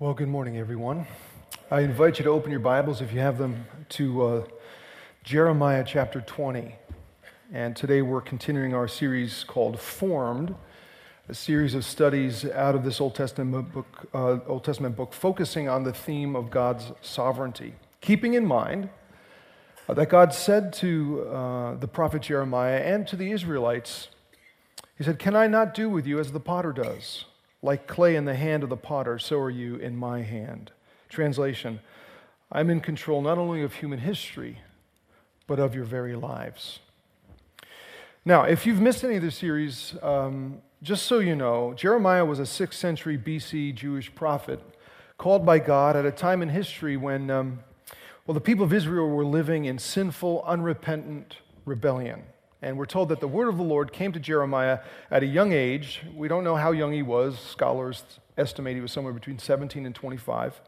Well, good morning, everyone. I invite you to open your Bibles, if you have them, to uh, Jeremiah chapter 20. And today we're continuing our series called Formed, a series of studies out of this Old Testament book, uh, Old Testament book focusing on the theme of God's sovereignty, keeping in mind uh, that God said to uh, the prophet Jeremiah and to the Israelites, He said, Can I not do with you as the potter does? Like clay in the hand of the potter, so are you in my hand. Translation I'm in control not only of human history, but of your very lives. Now, if you've missed any of the series, um, just so you know, Jeremiah was a 6th century BC Jewish prophet called by God at a time in history when, um, well, the people of Israel were living in sinful, unrepentant rebellion. And we're told that the word of the Lord came to Jeremiah at a young age. We don't know how young he was. Scholars estimate he was somewhere between 17 and 25.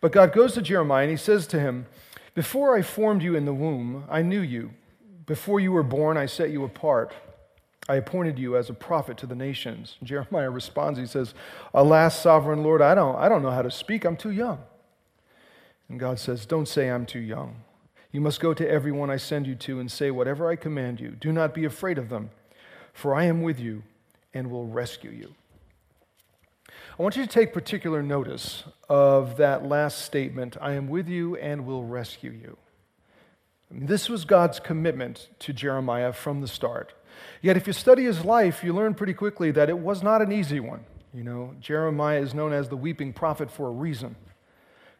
But God goes to Jeremiah and he says to him, Before I formed you in the womb, I knew you. Before you were born, I set you apart. I appointed you as a prophet to the nations. Jeremiah responds, he says, Alas, sovereign Lord, I don't, I don't know how to speak. I'm too young. And God says, Don't say I'm too young. You must go to everyone I send you to and say whatever I command you. Do not be afraid of them, for I am with you and will rescue you. I want you to take particular notice of that last statement I am with you and will rescue you. This was God's commitment to Jeremiah from the start. Yet, if you study his life, you learn pretty quickly that it was not an easy one. You know, Jeremiah is known as the weeping prophet for a reason.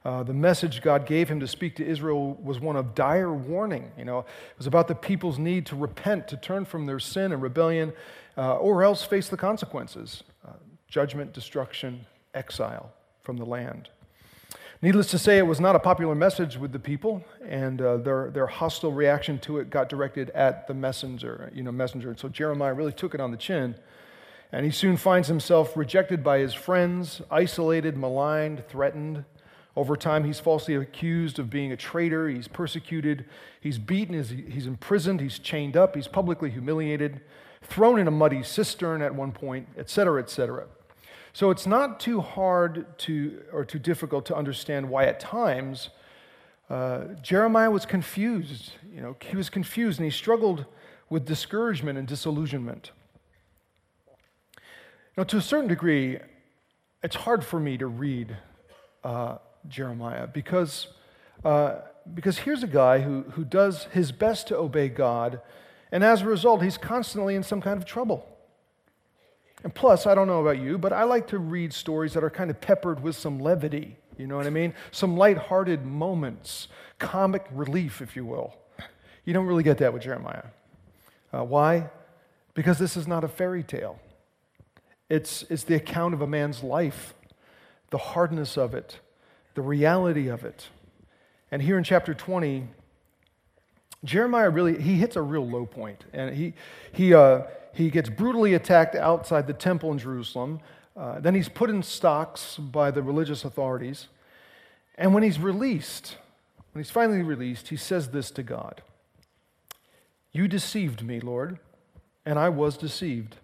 Uh, the message God gave him to speak to Israel was one of dire warning. You know, it was about the people's need to repent, to turn from their sin and rebellion, uh, or else face the consequences uh, judgment, destruction, exile from the land. Needless to say, it was not a popular message with the people, and uh, their, their hostile reaction to it got directed at the messenger. You know, messenger. And so Jeremiah really took it on the chin, and he soon finds himself rejected by his friends, isolated, maligned, threatened. Over time, he's falsely accused of being a traitor. He's persecuted. He's beaten. He's imprisoned. He's chained up. He's publicly humiliated, thrown in a muddy cistern at one point, etc., etc. So it's not too hard to, or too difficult to understand why at times uh, Jeremiah was confused. You know, he was confused and he struggled with discouragement and disillusionment. Now, to a certain degree, it's hard for me to read uh, Jeremiah because, uh, because here's a guy who, who does his best to obey God, and as a result, he's constantly in some kind of trouble. And plus, I don't know about you, but I like to read stories that are kind of peppered with some levity. You know what I mean? Some light-hearted moments, comic relief, if you will. You don't really get that with Jeremiah. Uh, why? Because this is not a fairy tale. It's, it's the account of a man's life, the hardness of it, the reality of it. And here in chapter 20, Jeremiah really, he hits a real low. And he, he, uh, he gets brutally attacked outside the temple in Jerusalem. Uh, then he's put in stocks by the religious authorities. And when he's released, when he's finally released, he says this to God You deceived me, Lord, and I was deceived.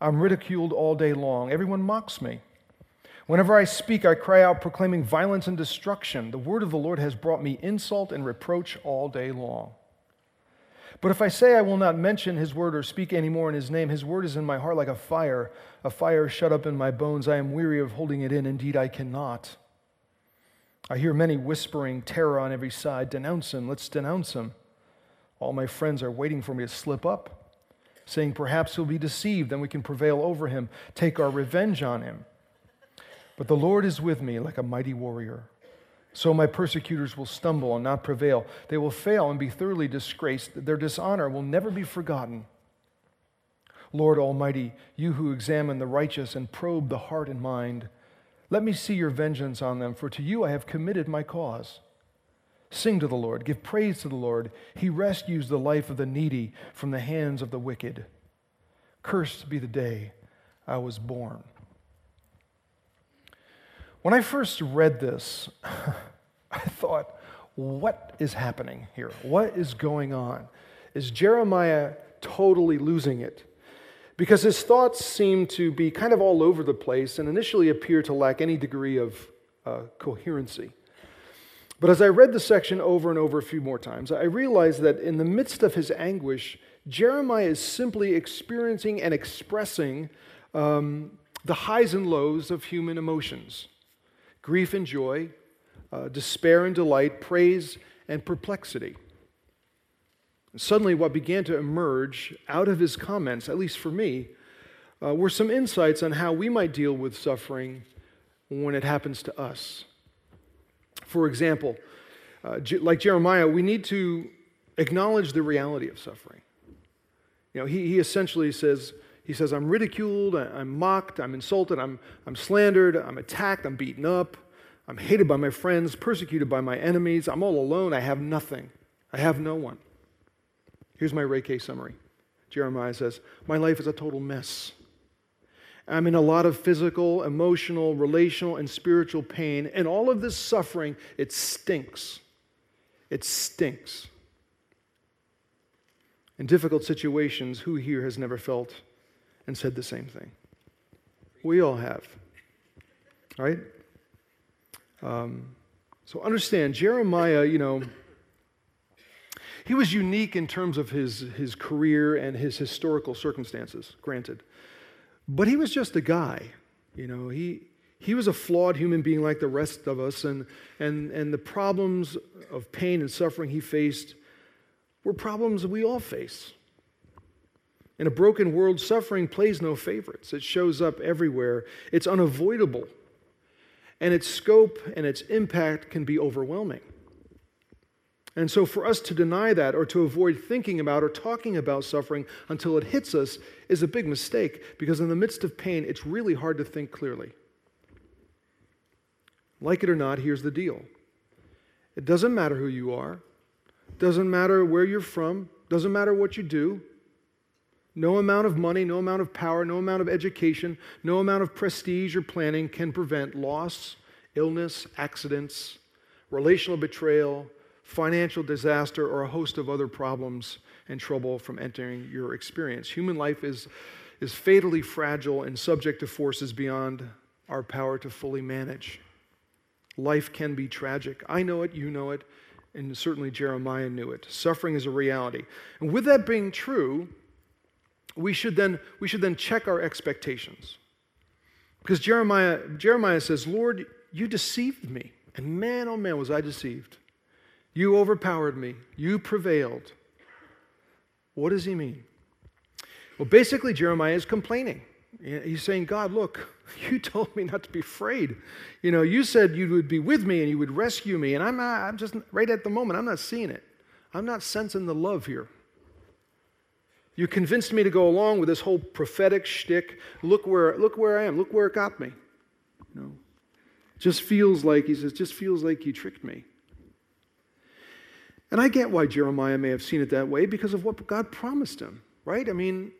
I'm ridiculed all day long. Everyone mocks me. Whenever I speak, I cry out, proclaiming violence and destruction. The word of the Lord has brought me insult and reproach all day long. But if I say I will not mention his word or speak any more in his name, his word is in my heart like a fire, a fire shut up in my bones. I am weary of holding it in. Indeed, I cannot. I hear many whispering terror on every side. Denounce him. Let's denounce him. All my friends are waiting for me to slip up, saying, Perhaps he'll be deceived, then we can prevail over him, take our revenge on him. But the Lord is with me like a mighty warrior. So my persecutors will stumble and not prevail. They will fail and be thoroughly disgraced. Their dishonor will never be forgotten. Lord Almighty, you who examine the righteous and probe the heart and mind, let me see your vengeance on them, for to you I have committed my cause. Sing to the Lord, give praise to the Lord. He rescues the life of the needy from the hands of the wicked. Cursed be the day I was born. When I first read this, I thought, what is happening here? What is going on? Is Jeremiah totally losing it? Because his thoughts seem to be kind of all over the place and initially appear to lack any degree of uh, coherency. But as I read the section over and over a few more times, I realized that in the midst of his anguish, Jeremiah is simply experiencing and expressing um, the highs and lows of human emotions grief and joy, uh, despair and delight, praise and perplexity. And suddenly, what began to emerge out of his comments, at least for me, uh, were some insights on how we might deal with suffering when it happens to us. For example, uh, like Jeremiah, we need to acknowledge the reality of suffering. You know, he, he essentially says, he says, I'm ridiculed, I'm mocked, I'm insulted, I'm, I'm slandered, I'm attacked, I'm beaten up, I'm hated by my friends, persecuted by my enemies, I'm all alone, I have nothing, I have no one. Here's my K summary Jeremiah says, My life is a total mess. I'm in a lot of physical, emotional, relational, and spiritual pain. And all of this suffering, it stinks. It stinks. In difficult situations, who here has never felt and said the same thing? We all have. Right? Um, so understand, Jeremiah, you know, he was unique in terms of his, his career and his historical circumstances, granted. But he was just a guy. You know, he, he was a flawed human being like the rest of us, and, and, and the problems of pain and suffering he faced were problems we all face. In a broken world, suffering plays no favorites. It shows up everywhere. It's unavoidable. And its scope and its impact can be overwhelming. And so, for us to deny that or to avoid thinking about or talking about suffering until it hits us is a big mistake because, in the midst of pain, it's really hard to think clearly. Like it or not, here's the deal it doesn't matter who you are, doesn't matter where you're from, doesn't matter what you do. No amount of money, no amount of power, no amount of education, no amount of prestige or planning can prevent loss, illness, accidents, relational betrayal, financial disaster, or a host of other problems and trouble from entering your experience. Human life is, is fatally fragile and subject to forces beyond our power to fully manage. Life can be tragic. I know it, you know it, and certainly Jeremiah knew it. Suffering is a reality. And with that being true, we should then, we should then check our expectations. Because Jeremiah, Jeremiah says, Lord, you deceived me. And man, oh man, was I deceived. You overpowered me. You prevailed. What does he mean? Well, basically, Jeremiah is complaining. He's saying, God, look, you told me not to be afraid. You know, you said you would be with me and you would rescue me, and I'm, I'm just right at the moment, I'm not seeing it. I'm not sensing the love here. You convinced me to go along with this whole prophetic shtick. Look where, look where I am. Look where it got me. You know, just feels like, he says, just feels like you tricked me. And I get why Jeremiah may have seen it that way because of what God promised him, right? I mean,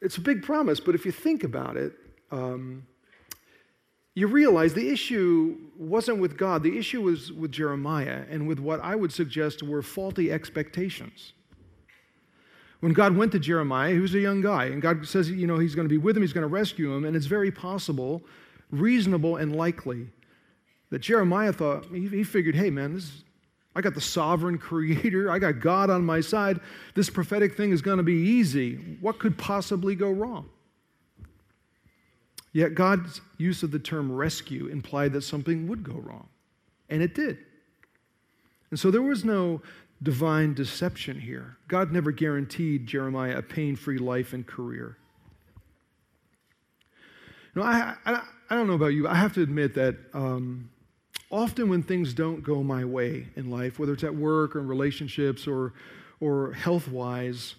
it's a big promise, but if you think about it, um, you realize the issue wasn't with God, the issue was with Jeremiah and with what I would suggest were faulty expectations. When God went to Jeremiah, he was a young guy, and God says, you know, he's going to be with him, he's going to rescue him, and it's very possible, reasonable, and likely that Jeremiah thought, he, figured, hey, man, this, I got the sovereign creator. I got God on my side. This prophetic thing is going to be easy. What could possibly go wrong? Yet God's use of the term rescue implied that something would go wrong. And it did. And so there was no divine deception here. God never guaranteed Jeremiah a pain free life and career. Know, I, I, I, don't know about you. I have to admit that um, often when things don't go my way in life, whether it's at work or in relationships or, or health wise,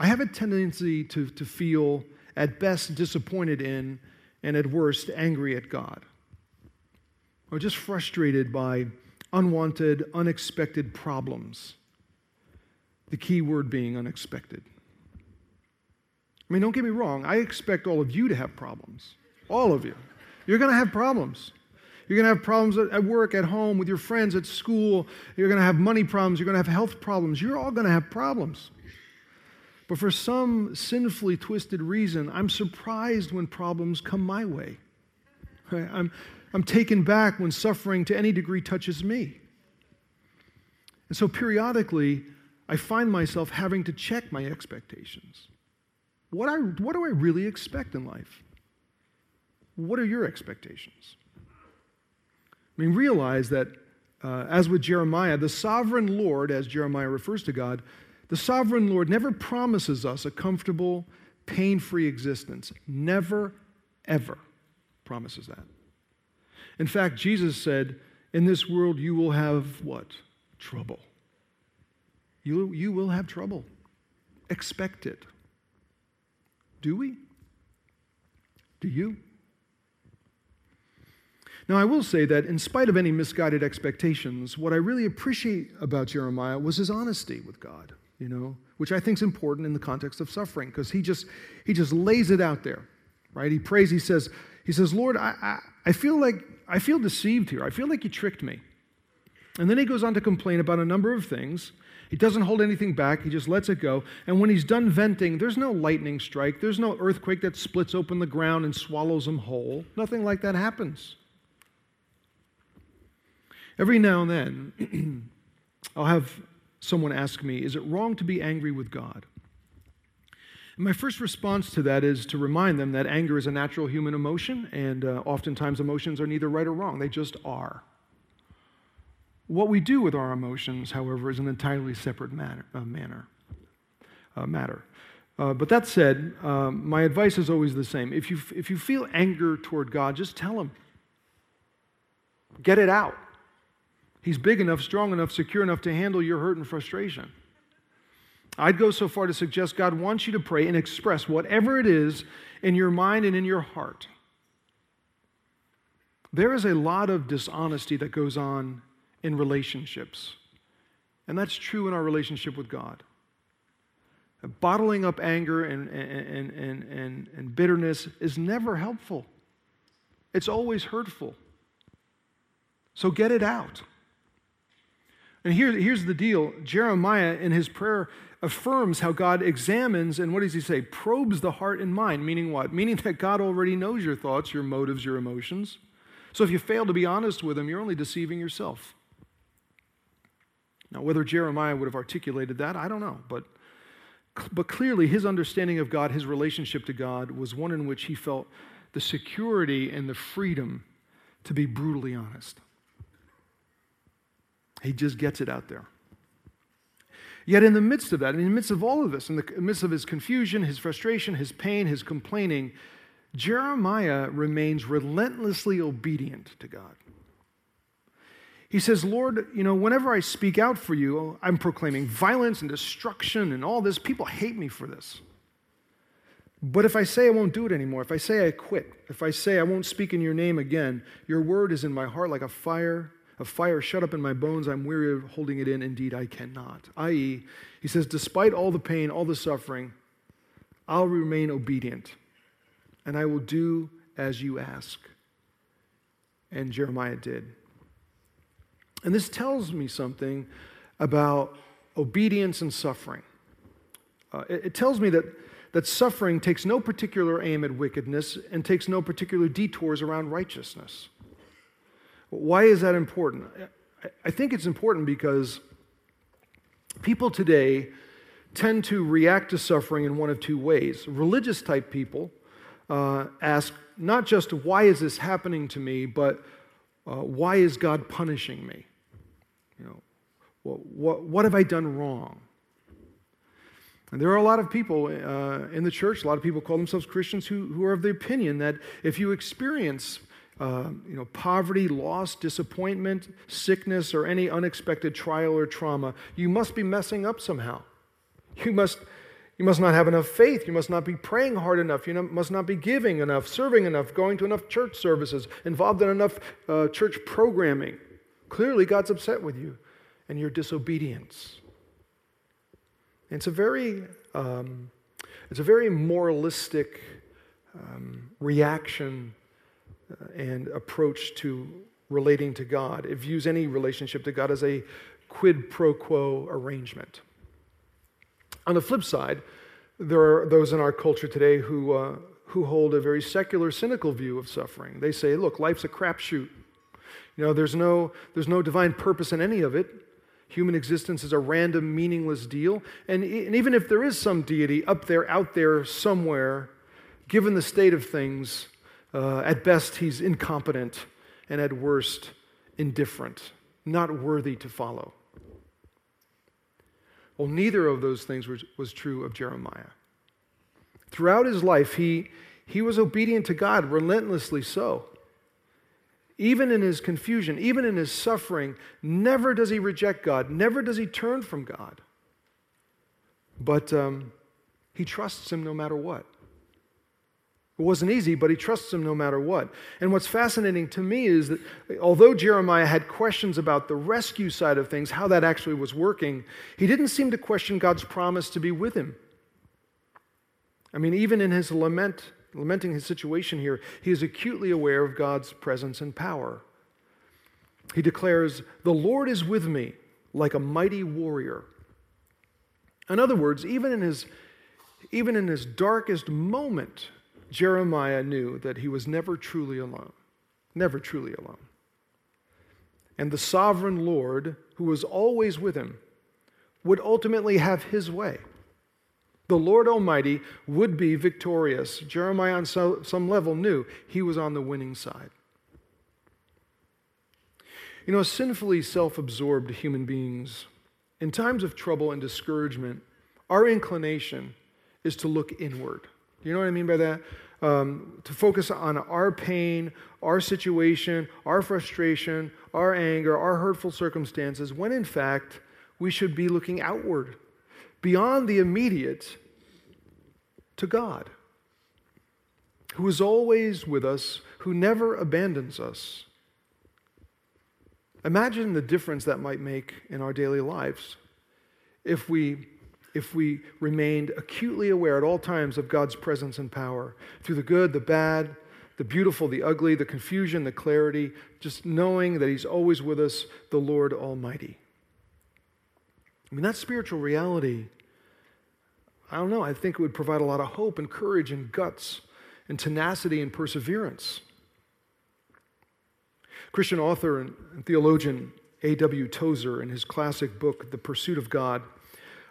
I have a tendency to, to feel at best disappointed in and at worst angry at God. Or just frustrated by unwanted, unexpected problems. The key word being unexpected. I mean, don't get me wrong, I expect all of you to have problems. All of you. You're going to have problems. You're going to have problems at work, at home, with your friends, at school. You're going to have money problems. You're going to have health problems. You're all going to have problems. But for some sinfully twisted reason, I'm surprised when problems come my way. I'm, I'm taken back when suffering to any degree touches me. And so periodically, I find myself having to check my expectations. What, I, what do I really expect in life? What are your expectations? I mean, realize that, uh, as with Jeremiah, the sovereign Lord, as Jeremiah refers to God, the sovereign Lord never promises us a comfortable, pain free existence. Never, ever promises that. In fact, Jesus said, In this world you will have what? Trouble. You, you will have trouble. Expect it. Do we? Do you? Now, I will say that in spite of any misguided expectations, what I really appreciate about Jeremiah was his honesty with God, you know, which I think is important in the context of suffering, because he just, he just lays it out there, right? He prays, he says, he says, Lord, I, I, I feel like, I feel deceived here. I feel like you tricked me. And then he goes on to complain about a number of things. He doesn't hold anything back, he just lets it go. And when he's done venting, there's no lightning strike, there's no earthquake that splits open the ground and swallows him whole. Nothing like that happens. Every now and then, I'll have someone ask me, Is it wrong to be angry with God? And my first response to that is to remind them that anger is a natural human emotion, and uh, oftentimes emotions are neither right or wrong, they just are. What we do with our emotions, however, is an entirely separate matter. Uh, manner, uh, matter. Uh, but that said, um, my advice is always the same. If you, if you feel anger toward God, just tell Him. Get it out. He's big enough, strong enough, secure enough to handle your hurt and frustration. I'd go so far to suggest God wants you to pray and express whatever it is in your mind and in your heart. There is a lot of dishonesty that goes on in relationships, and that's true in our relationship with God. Bottling up anger and, and, and, and, and bitterness is never helpful, it's always hurtful. So get it out. And here, here's the deal Jeremiah, in his prayer, affirms how God examines and what does he say? Probes the heart and mind. Meaning what? Meaning that God already knows your thoughts, your motives, your emotions. So if you fail to be honest with him, you're only deceiving yourself. Now, whether Jeremiah would have articulated that, I don't know. But, but clearly, his understanding of God, his relationship to God, was one in which he felt the security and the freedom to be brutally honest. He just gets it out there. Yet, in the midst of that, in the midst of all of this, in the midst of his confusion, his frustration, his pain, his complaining, Jeremiah remains relentlessly obedient to God. He says, Lord, you know, whenever I speak out for you, I'm proclaiming violence and destruction and all this. People hate me for this. But if I say I won't do it anymore, if I say I quit, if I say I won't speak in your name again, your word is in my heart like a fire a fire shut up in my bones. I'm weary of holding it in. Indeed, I cannot. I.e., he says, despite all the pain, all the suffering, I'll remain obedient and I will do as you ask. And Jeremiah did. And this tells me something about obedience and suffering. Uh, it, it tells me that, that suffering takes no particular aim at wickedness and takes no particular detours around righteousness. Why is that important? I think it's important because people today tend to react to suffering in one of two ways. Religious type people uh, ask not just why is this happening to me, but uh, why is God punishing me? You know, what, what, what have I done wrong? And there are a lot of people uh, in the church, a lot of people call themselves Christians, who, who are of the opinion that if you experience uh, you know, poverty, loss, disappointment, sickness, or any unexpected trial or trauma, you must be messing up somehow. You must, you must not have enough faith. You must not be praying hard enough. You must not be giving enough, serving enough, going to enough church services, involved in enough uh, church programming. Clearly, God's upset with you and your disobedience. And it's a very, um, it's a very moralistic um, reaction and approach to relating to God. It views any relationship to God as a quid pro quo arrangement. On the flip side, there are those in our culture today who, uh, who hold a very secular, cynical view of suffering. They say, look, life's a crapshoot. You know, there's no, there's no divine purpose in any of it. Human existence is a random, meaningless deal. And, and even if there is some deity up there, out there, somewhere, given the state of things, uh, at best he's incompetent, and at worst, indifferent, not worthy to follow. Well, neither of those things was, was true of Jeremiah. Throughout his life, he, he was obedient to God, relentlessly so. Even in his confusion, even in his suffering, never does he reject God, never does he turn from God. But um, he trusts him no matter what. It wasn't easy, but he trusts him no matter what. And what's fascinating to me is that although Jeremiah had questions about the rescue side of things, how that actually was working, he didn't seem to question God's promise to be with him. I mean, even in his lament, lamenting his situation here, he is acutely aware of God's presence and power. He declares, The Lord is with me like a mighty warrior. In other words, even in his, even in his darkest moment, Jeremiah knew that he was never truly alone, never truly alone. And the sovereign Lord, who was always with him, would ultimately have his way. The Lord Almighty would be victorious. Jeremiah, on so, some level, knew he was on the winning side. You know, sinfully self absorbed human beings, in times of trouble and discouragement, our inclination is to look inward. You know what I mean by that? Um, to focus on our pain, our situation, our frustration, our anger, our hurtful circumstances, when in fact we should be looking outward, beyond the immediate, to God, who is always with us, who never abandons us. Imagine the difference that might make in our daily lives if we if we remained acutely aware at all times of God's presence and power through the good, the bad, the beautiful, the ugly, the confusion, the clarity, just knowing that He's always with us, the Lord Almighty. I mean, that spiritual reality, I don't know, I think it would provide a lot of hope and courage and guts and tenacity and perseverance. Christian author and theologian A.W. Tozer, in his classic book, The Pursuit of God,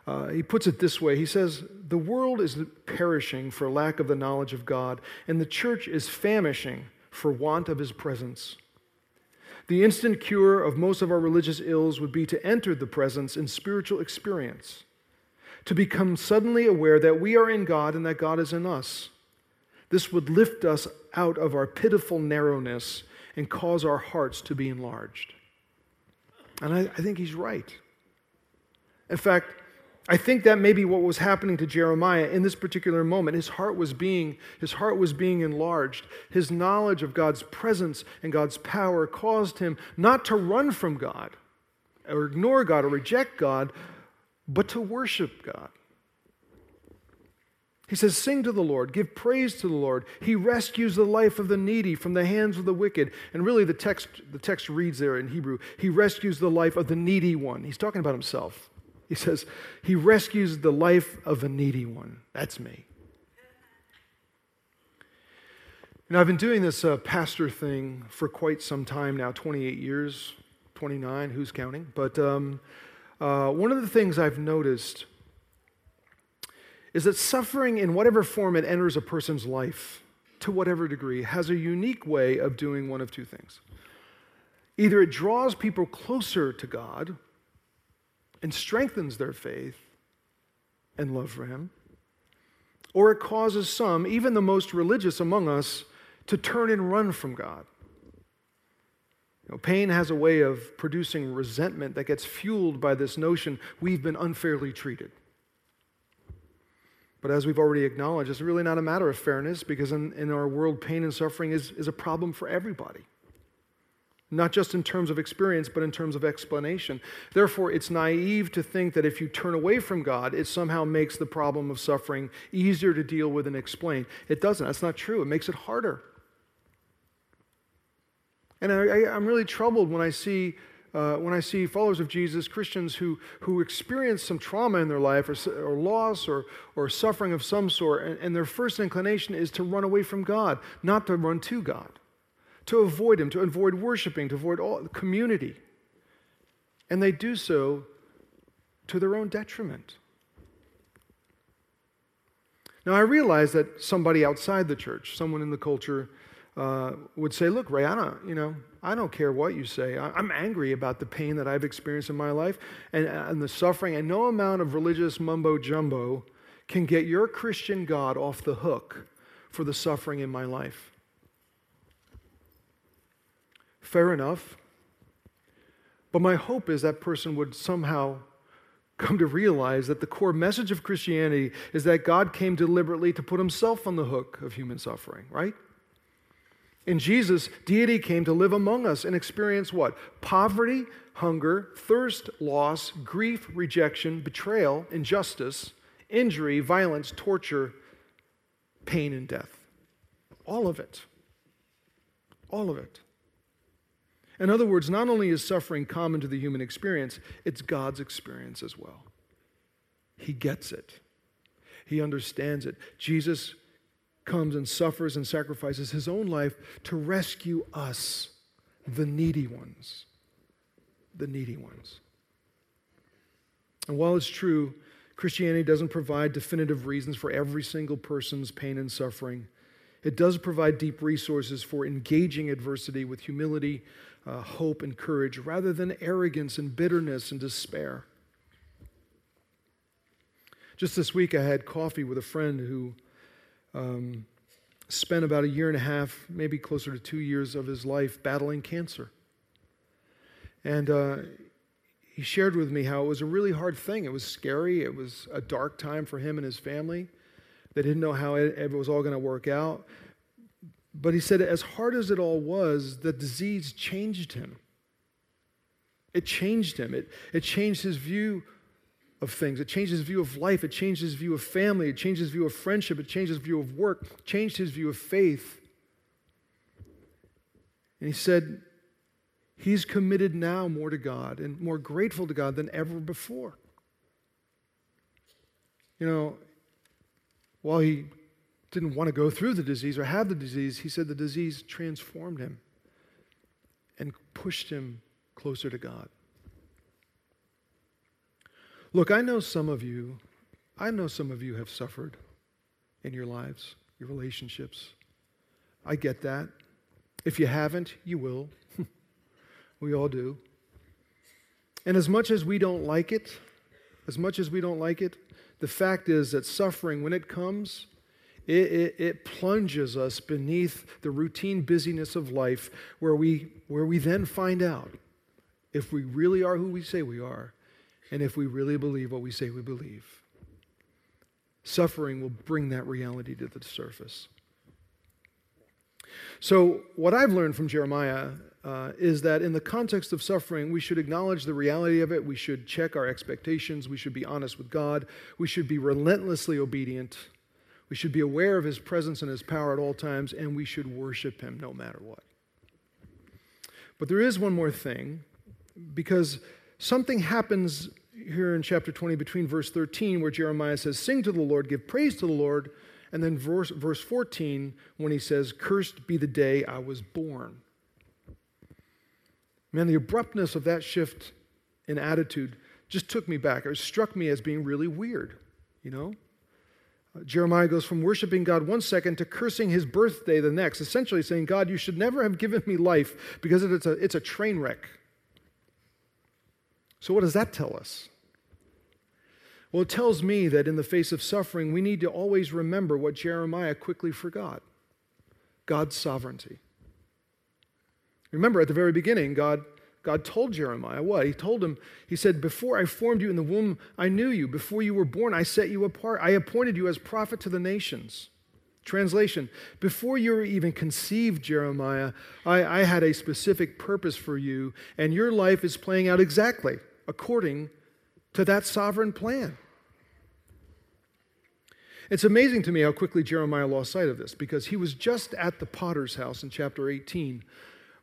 uh, he puts it this way He says, The world is perishing for lack of the knowledge of God, and the church is famishing for want of his presence. The instant cure of most of our religious ills would be to enter the presence in spiritual experience, to become suddenly aware that we are in God and that God is in us. This would lift us out of our pitiful narrowness and cause our hearts to be enlarged. And I, I think he's right. In fact, I think that may be what was happening to Jeremiah in this particular moment. His heart was being, his heart was being enlarged. His knowledge of God's presence and God's power caused him not to run from God or ignore God or reject God, but to worship God. He says, Sing to the Lord, give praise to the Lord. He rescues the life of the needy from the hands of the wicked. And really, the text, the text reads there in Hebrew, He rescues the life of the needy one. He's talking about himself. He says, He rescues the life of a needy one. That's me. And I've been doing this uh, pastor thing for quite some time now 28 years, 29, who's counting? But um, uh, one of the things I've noticed is that suffering, in whatever form it enters a person's life, to whatever degree, has a unique way of doing one of two things. Either it draws people closer to God, and strengthens their faith and love for Him, or it causes some, even the most religious among us, to turn and run from God. You know, pain has a way of producing resentment that gets fueled by this notion we've been unfairly treated. But as we've already acknowledged, it's really not a matter of fairness because in, in our world, pain and suffering is, is a problem for everybody not just in terms of experience, but in terms of explanation. Therefore, it's naive to think that if you turn away from God, it somehow makes the problem of suffering easier to deal with and explain. It doesn't. That's not true. It makes it harder. And I, am really troubled when I see uh, when I see followers of Jesus, Christians who, who experience some trauma in their life or, or loss or, or suffering of some sort, and, and their first inclination is to run away from God, not to run to God, to avoid Him, to avoid worshiping, to avoid all community. And they do so to their own detriment. Now, I realize that somebody outside the church, someone in the culture, uh, would say, Look, Rihanna, you know, I don't care what you say. I, am angry about the pain that I've experienced in my life and, and the suffering, and no amount of religious mumbo jumbo can get your Christian God off the hook for the suffering in my life. Fair enough. But my hope is that person would somehow come to realize that the core message of Christianity is that God came deliberately to put himself on the hook of human suffering, right? In Jesus, deity came to live among us and experience what? Poverty, hunger, thirst, loss, grief, rejection, betrayal, injustice, injury, violence, torture, pain, and death. All of it. All of it. In other words, not only is suffering common to the human experience, it's God's experience as well. He gets it, He understands it. Jesus comes and suffers and sacrifices His own life to rescue us, the needy ones. The needy ones. And while it's true, Christianity doesn't provide definitive reasons for every single person's pain and suffering. It does provide deep resources for engaging adversity with humility, uh, hope and courage rather than arrogance and bitterness and despair. Just this week, I had coffee with a friend who um, spent about a year and a half, maybe closer to two years of his life battling cancer. And uh, he shared with me how it was a really hard thing. It was scary, it was a dark time for him and his family. They didn't know how it, it was all going to work out. But he said, as hard as it all was, the disease changed him. It changed him. It, it changed his view of things. It changed his view of life. It changed his view of family. It changed his view of friendship. It changed his view of work. It changed his view of faith. And he said, he's committed now more to God and more grateful to God than ever before. You know, while he didn't want to go through the disease or have the disease, he said the disease transformed him and pushed him closer to God. Look, I know some of you, I know some of you have suffered in your lives, your relationships. I get that. If you haven't, you will. we all do. And as much as we don't like it, as much as we don't like it, the fact is that suffering, when it comes, it, it, it, plunges us beneath the routine busyness of life where we, where we then find out if we really are who we say we are and if we really believe what we say we believe. Suffering will bring that reality to the surface. So, what I've learned from Jeremiah uh, is that in the context of suffering, we should acknowledge the reality of it. We should check our expectations. We should be honest with God. We should be relentlessly obedient we should be aware of his presence and his power at all times, and we should worship him no matter what. But there is one more thing, because something happens here in chapter 20 between verse 13, where Jeremiah says, Sing to the Lord, give praise to the Lord, and then verse, verse 14, when he says, Cursed be the day I was born. Man, the abruptness of that shift in attitude just took me back. It struck me as being really weird, you know? Uh, Jeremiah goes from worshiping God one second to cursing his birthday the next, essentially saying, God, you should never have given me life because it's a, it's a train wreck. So, what does that tell us? Well, it tells me that in the face of suffering, we need to always remember what Jeremiah quickly forgot God's sovereignty. Remember, at the very beginning, God God told Jeremiah what? He told him, He said, Before I formed you in the womb, I knew you. Before you were born, I set you apart. I appointed you as prophet to the nations. Translation Before you were even conceived, Jeremiah, I, I had a specific purpose for you, and your life is playing out exactly according to that sovereign plan. It's amazing to me how quickly Jeremiah lost sight of this because he was just at the potter's house in chapter 18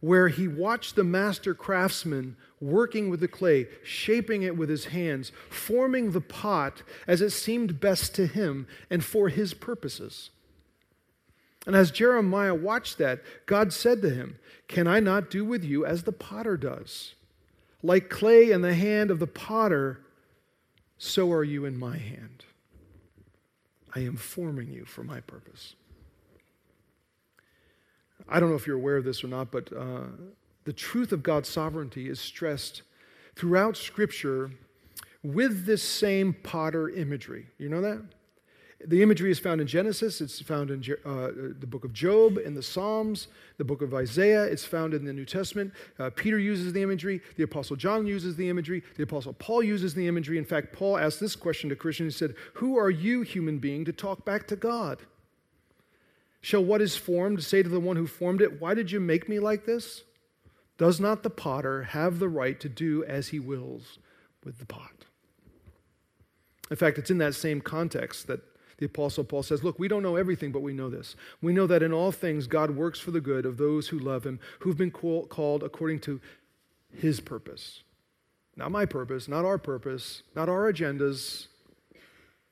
where he watched the master craftsman working with the clay, shaping it with his hands, forming the pot as it seemed best to him and for his purposes. And as Jeremiah watched that, God said to him, Can I not do with you as the potter does? Like clay in the hand of the potter, so are you in my hand. I am forming you for my purpose. I don't know if you're aware of this or not, but uh, the truth of God's sovereignty is stressed throughout Scripture with this same potter imagery. You know that? The imagery is found in Genesis, it's found in uh, the book of Job, in the Psalms, the book of Isaiah, it's found in the New Testament. Uh, Peter uses the imagery, the Apostle John uses the imagery, the Apostle Paul uses the imagery. In fact, Paul asked this question to Christians He said, Who are you, human being, to talk back to God? Shall what is formed say to the one who formed it, Why did you make me like this? Does not the potter have the right to do as he wills with the pot? In fact, it's in that same context that the Apostle Paul says, Look, we don't know everything, but we know this. We know that in all things God works for the good of those who love him, who've been called according to his purpose. Not my purpose, not our purpose, not our agendas,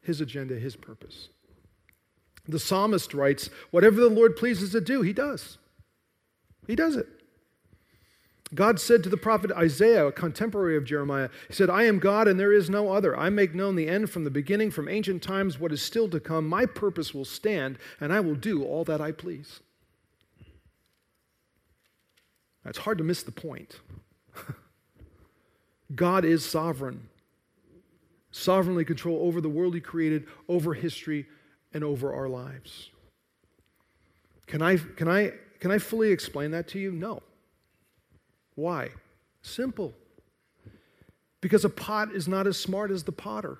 his agenda, his purpose. The psalmist writes, Whatever the Lord pleases to do, he does. He does it. God said to the prophet Isaiah, a contemporary of Jeremiah, He said, I am God and there is no other. I make known the end from the beginning, from ancient times, what is still to come. My purpose will stand, and I will do all that I please. It's hard to miss the point. God is sovereign, sovereignly control over the world He created, over history, and over our lives. Can I, can I, can I fully explain that to you? No. Why? Simple. Because a pot is not as smart as the potter.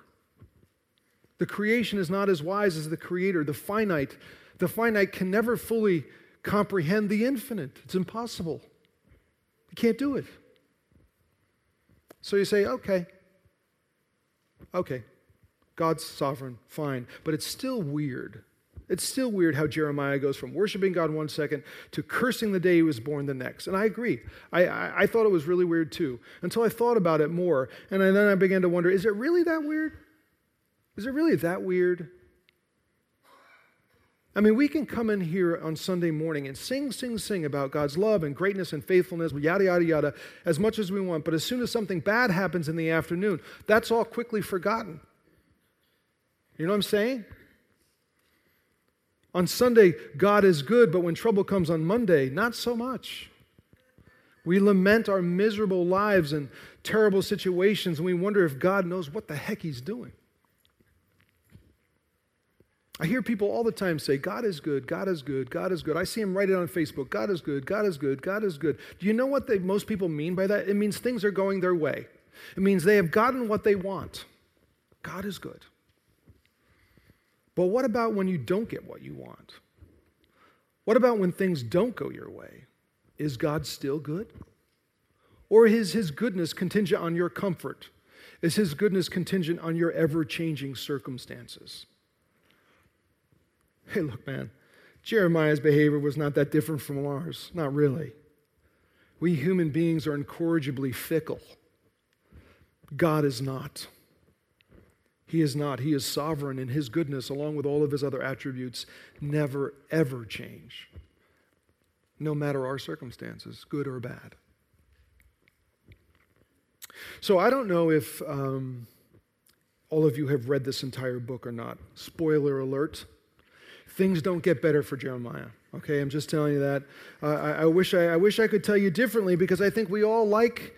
The creation is not as wise as the creator. The finite, the finite can never fully comprehend the infinite. It's impossible. You can't do it. So you say, okay, okay, God's sovereign, fine. But it's still weird it's still weird how Jeremiah goes from worshiping God one second to cursing the day he was born the next. And I agree. I, I, I thought it was really weird too until I thought about it more. And then I began to wonder is it really that weird? Is it really that weird? I mean, we can come in here on Sunday morning and sing, sing, sing about God's love and greatness and faithfulness, yada, yada, yada, as much as we want. But as soon as something bad happens in the afternoon, that's all quickly forgotten. You know what I'm saying? On Sunday, God is good, but when trouble comes on Monday, not so much. We lament our miserable lives and terrible situations, and we wonder if God knows what the heck He's doing. I hear people all the time say, God is good, God is good, God is good. I see them write it on Facebook God is good, God is good, God is good. Do you know what they, most people mean by that? It means things are going their way, it means they have gotten what they want. God is good. But what about when you don't get what you want? What about when things don't go your way? Is God still good? Or is his goodness contingent on your comfort? Is his goodness contingent on your ever changing circumstances? Hey, look, man, Jeremiah's behavior was not that different from ours. Not really. We human beings are incorrigibly fickle. God is not. He is not. He is sovereign, and His goodness, along with all of His other attributes, never, ever change, no matter our circumstances, good or bad. So I don't know if um, all of you have read this entire book or not. Spoiler alert things don't get better for Jeremiah. Okay, I'm just telling you that. Uh, I, I, wish I, I wish I could tell you differently because I think we all like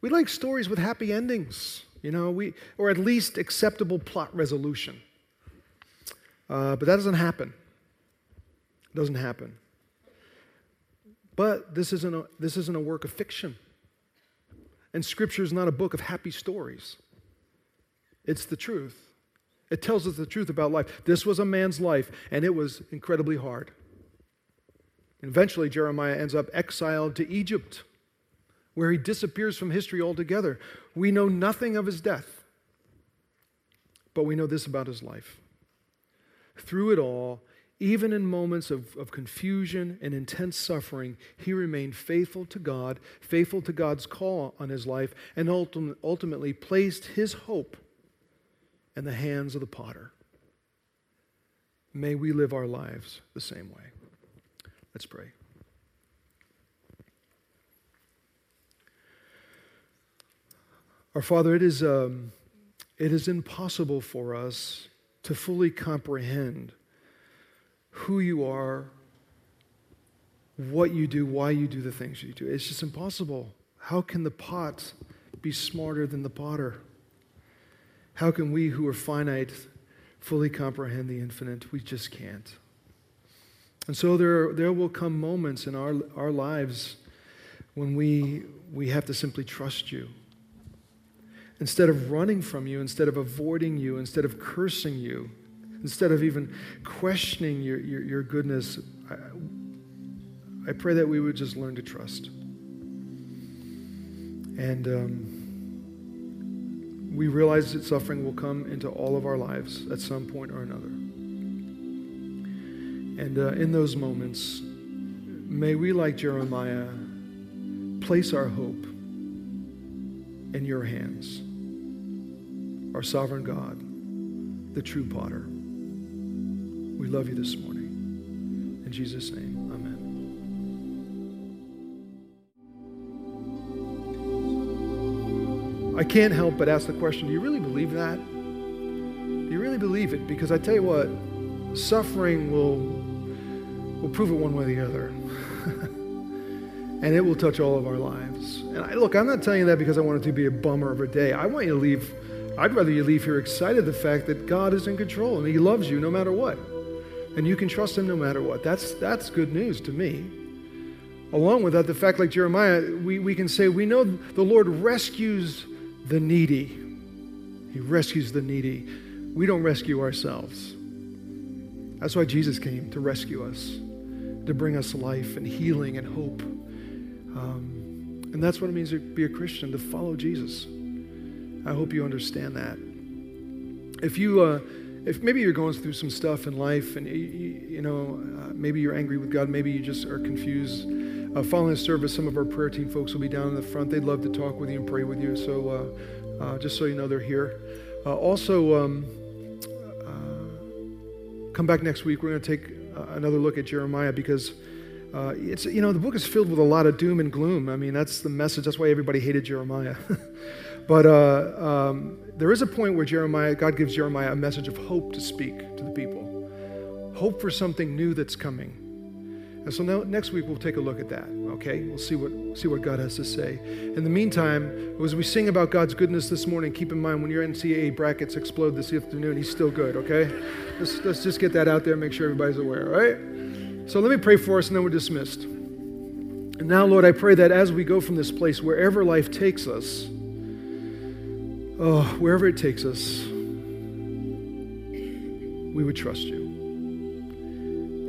we like stories with happy endings you know, we, or at least acceptable plot resolution. Uh, but that doesn't happen. It doesn't happen. But this isn't, a, this isn't a work of fiction. And Scripture is not a book of happy stories. It's the truth. It tells us the truth about life. This was a man's life, and it was incredibly hard. Eventually, Jeremiah ends up exiled to Egypt where he disappears from history altogether. We know nothing of his death, but we know this about his life. Through it all, Even in moments of, of confusion and intense suffering, he remained faithful to God, faithful to God's call on his life, and ultim- ultimately placed his hope in the hands of the potter. May we live our lives the same way. Let's pray. Our Father, it is, um, it is impossible for us to fully comprehend who you are, what you do, why you do the things you do. It's just impossible. How can the pot be smarter than the potter? How can we who are finite fully comprehend the infinite? We just can't. And so there, there will come moments in our, our lives when we, we have to simply trust you instead of running from you, instead of avoiding you, instead of cursing you, instead of even questioning your, your, your goodness, I, I, pray that we would just learn to trust. And um, we realize that suffering will come into all of our lives at some point or another. And uh, in those moments, may we, like Jeremiah, place our hope in your hands our sovereign God, the true potter. We love you this morning. In Jesus' name, amen. I can't help but ask the question do you really believe that? Do you really believe it? Because I tell you what, suffering will, will prove it one way or the other. and it will touch all of our lives. And I, look, I'm not telling you that because I want it to be a bummer of a day. I want you to leave I'd rather you leave here excited the fact that God is in control and He loves you no matter what. And you can trust Him no matter what. That's, that's good news to me. Along with that, the fact, like Jeremiah, we, we can say, we know the Lord rescues the needy. He rescues the needy. We don't rescue ourselves. That's why Jesus came to rescue us, to bring us life and healing and hope. Um, and that's what it means to be a Christian, to follow Jesus. I hope you understand that. If you, uh, if maybe you're going through some stuff in life and you, you know, uh, maybe you're angry with God, maybe you just are confused. Uh, following the service, some of our prayer team folks will be down in the front. They'd love to talk with you and pray with you. So, uh, uh, just so you know, they're here. Uh, also, um, come back next week. We're going to take another look at Jeremiah because. Uh, it's you know the book is filled with a lot of doom and gloom. I mean that's the message. That's why everybody hated Jeremiah. But uh, um, there is a point where Jeremiah, God gives Jeremiah a message of hope to speak to the people, hope for something new that's coming. And so now, next week we'll take a look at that. Okay, we'll see what see what God has to say. In the meantime, as we sing about God's goodness this morning, keep in mind when your NCAA brackets explode this afternoon, He's still good. Okay, let's, let's just get that out there, and make sure everybody's aware. All right. So let me pray for us, and then we're dismissed. And now, Lord, I pray that as we go from this place, wherever life takes us, oh, wherever it takes us, we would trust you.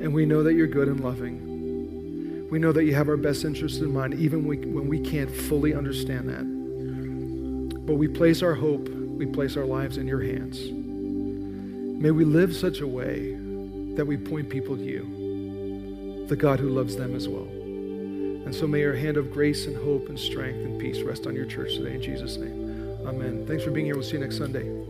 And we know that you're good and loving. We know that you have our best interests in mind, even when we can't fully understand that. But we place our hope, we place our lives in your hands. May we live such a way that we point people to you, the God who loves them as well. And so may your hand of grace and hope and strength and peace rest on your church today in Jesus' name. Amen. Thanks for being here. We'll see you next Sunday.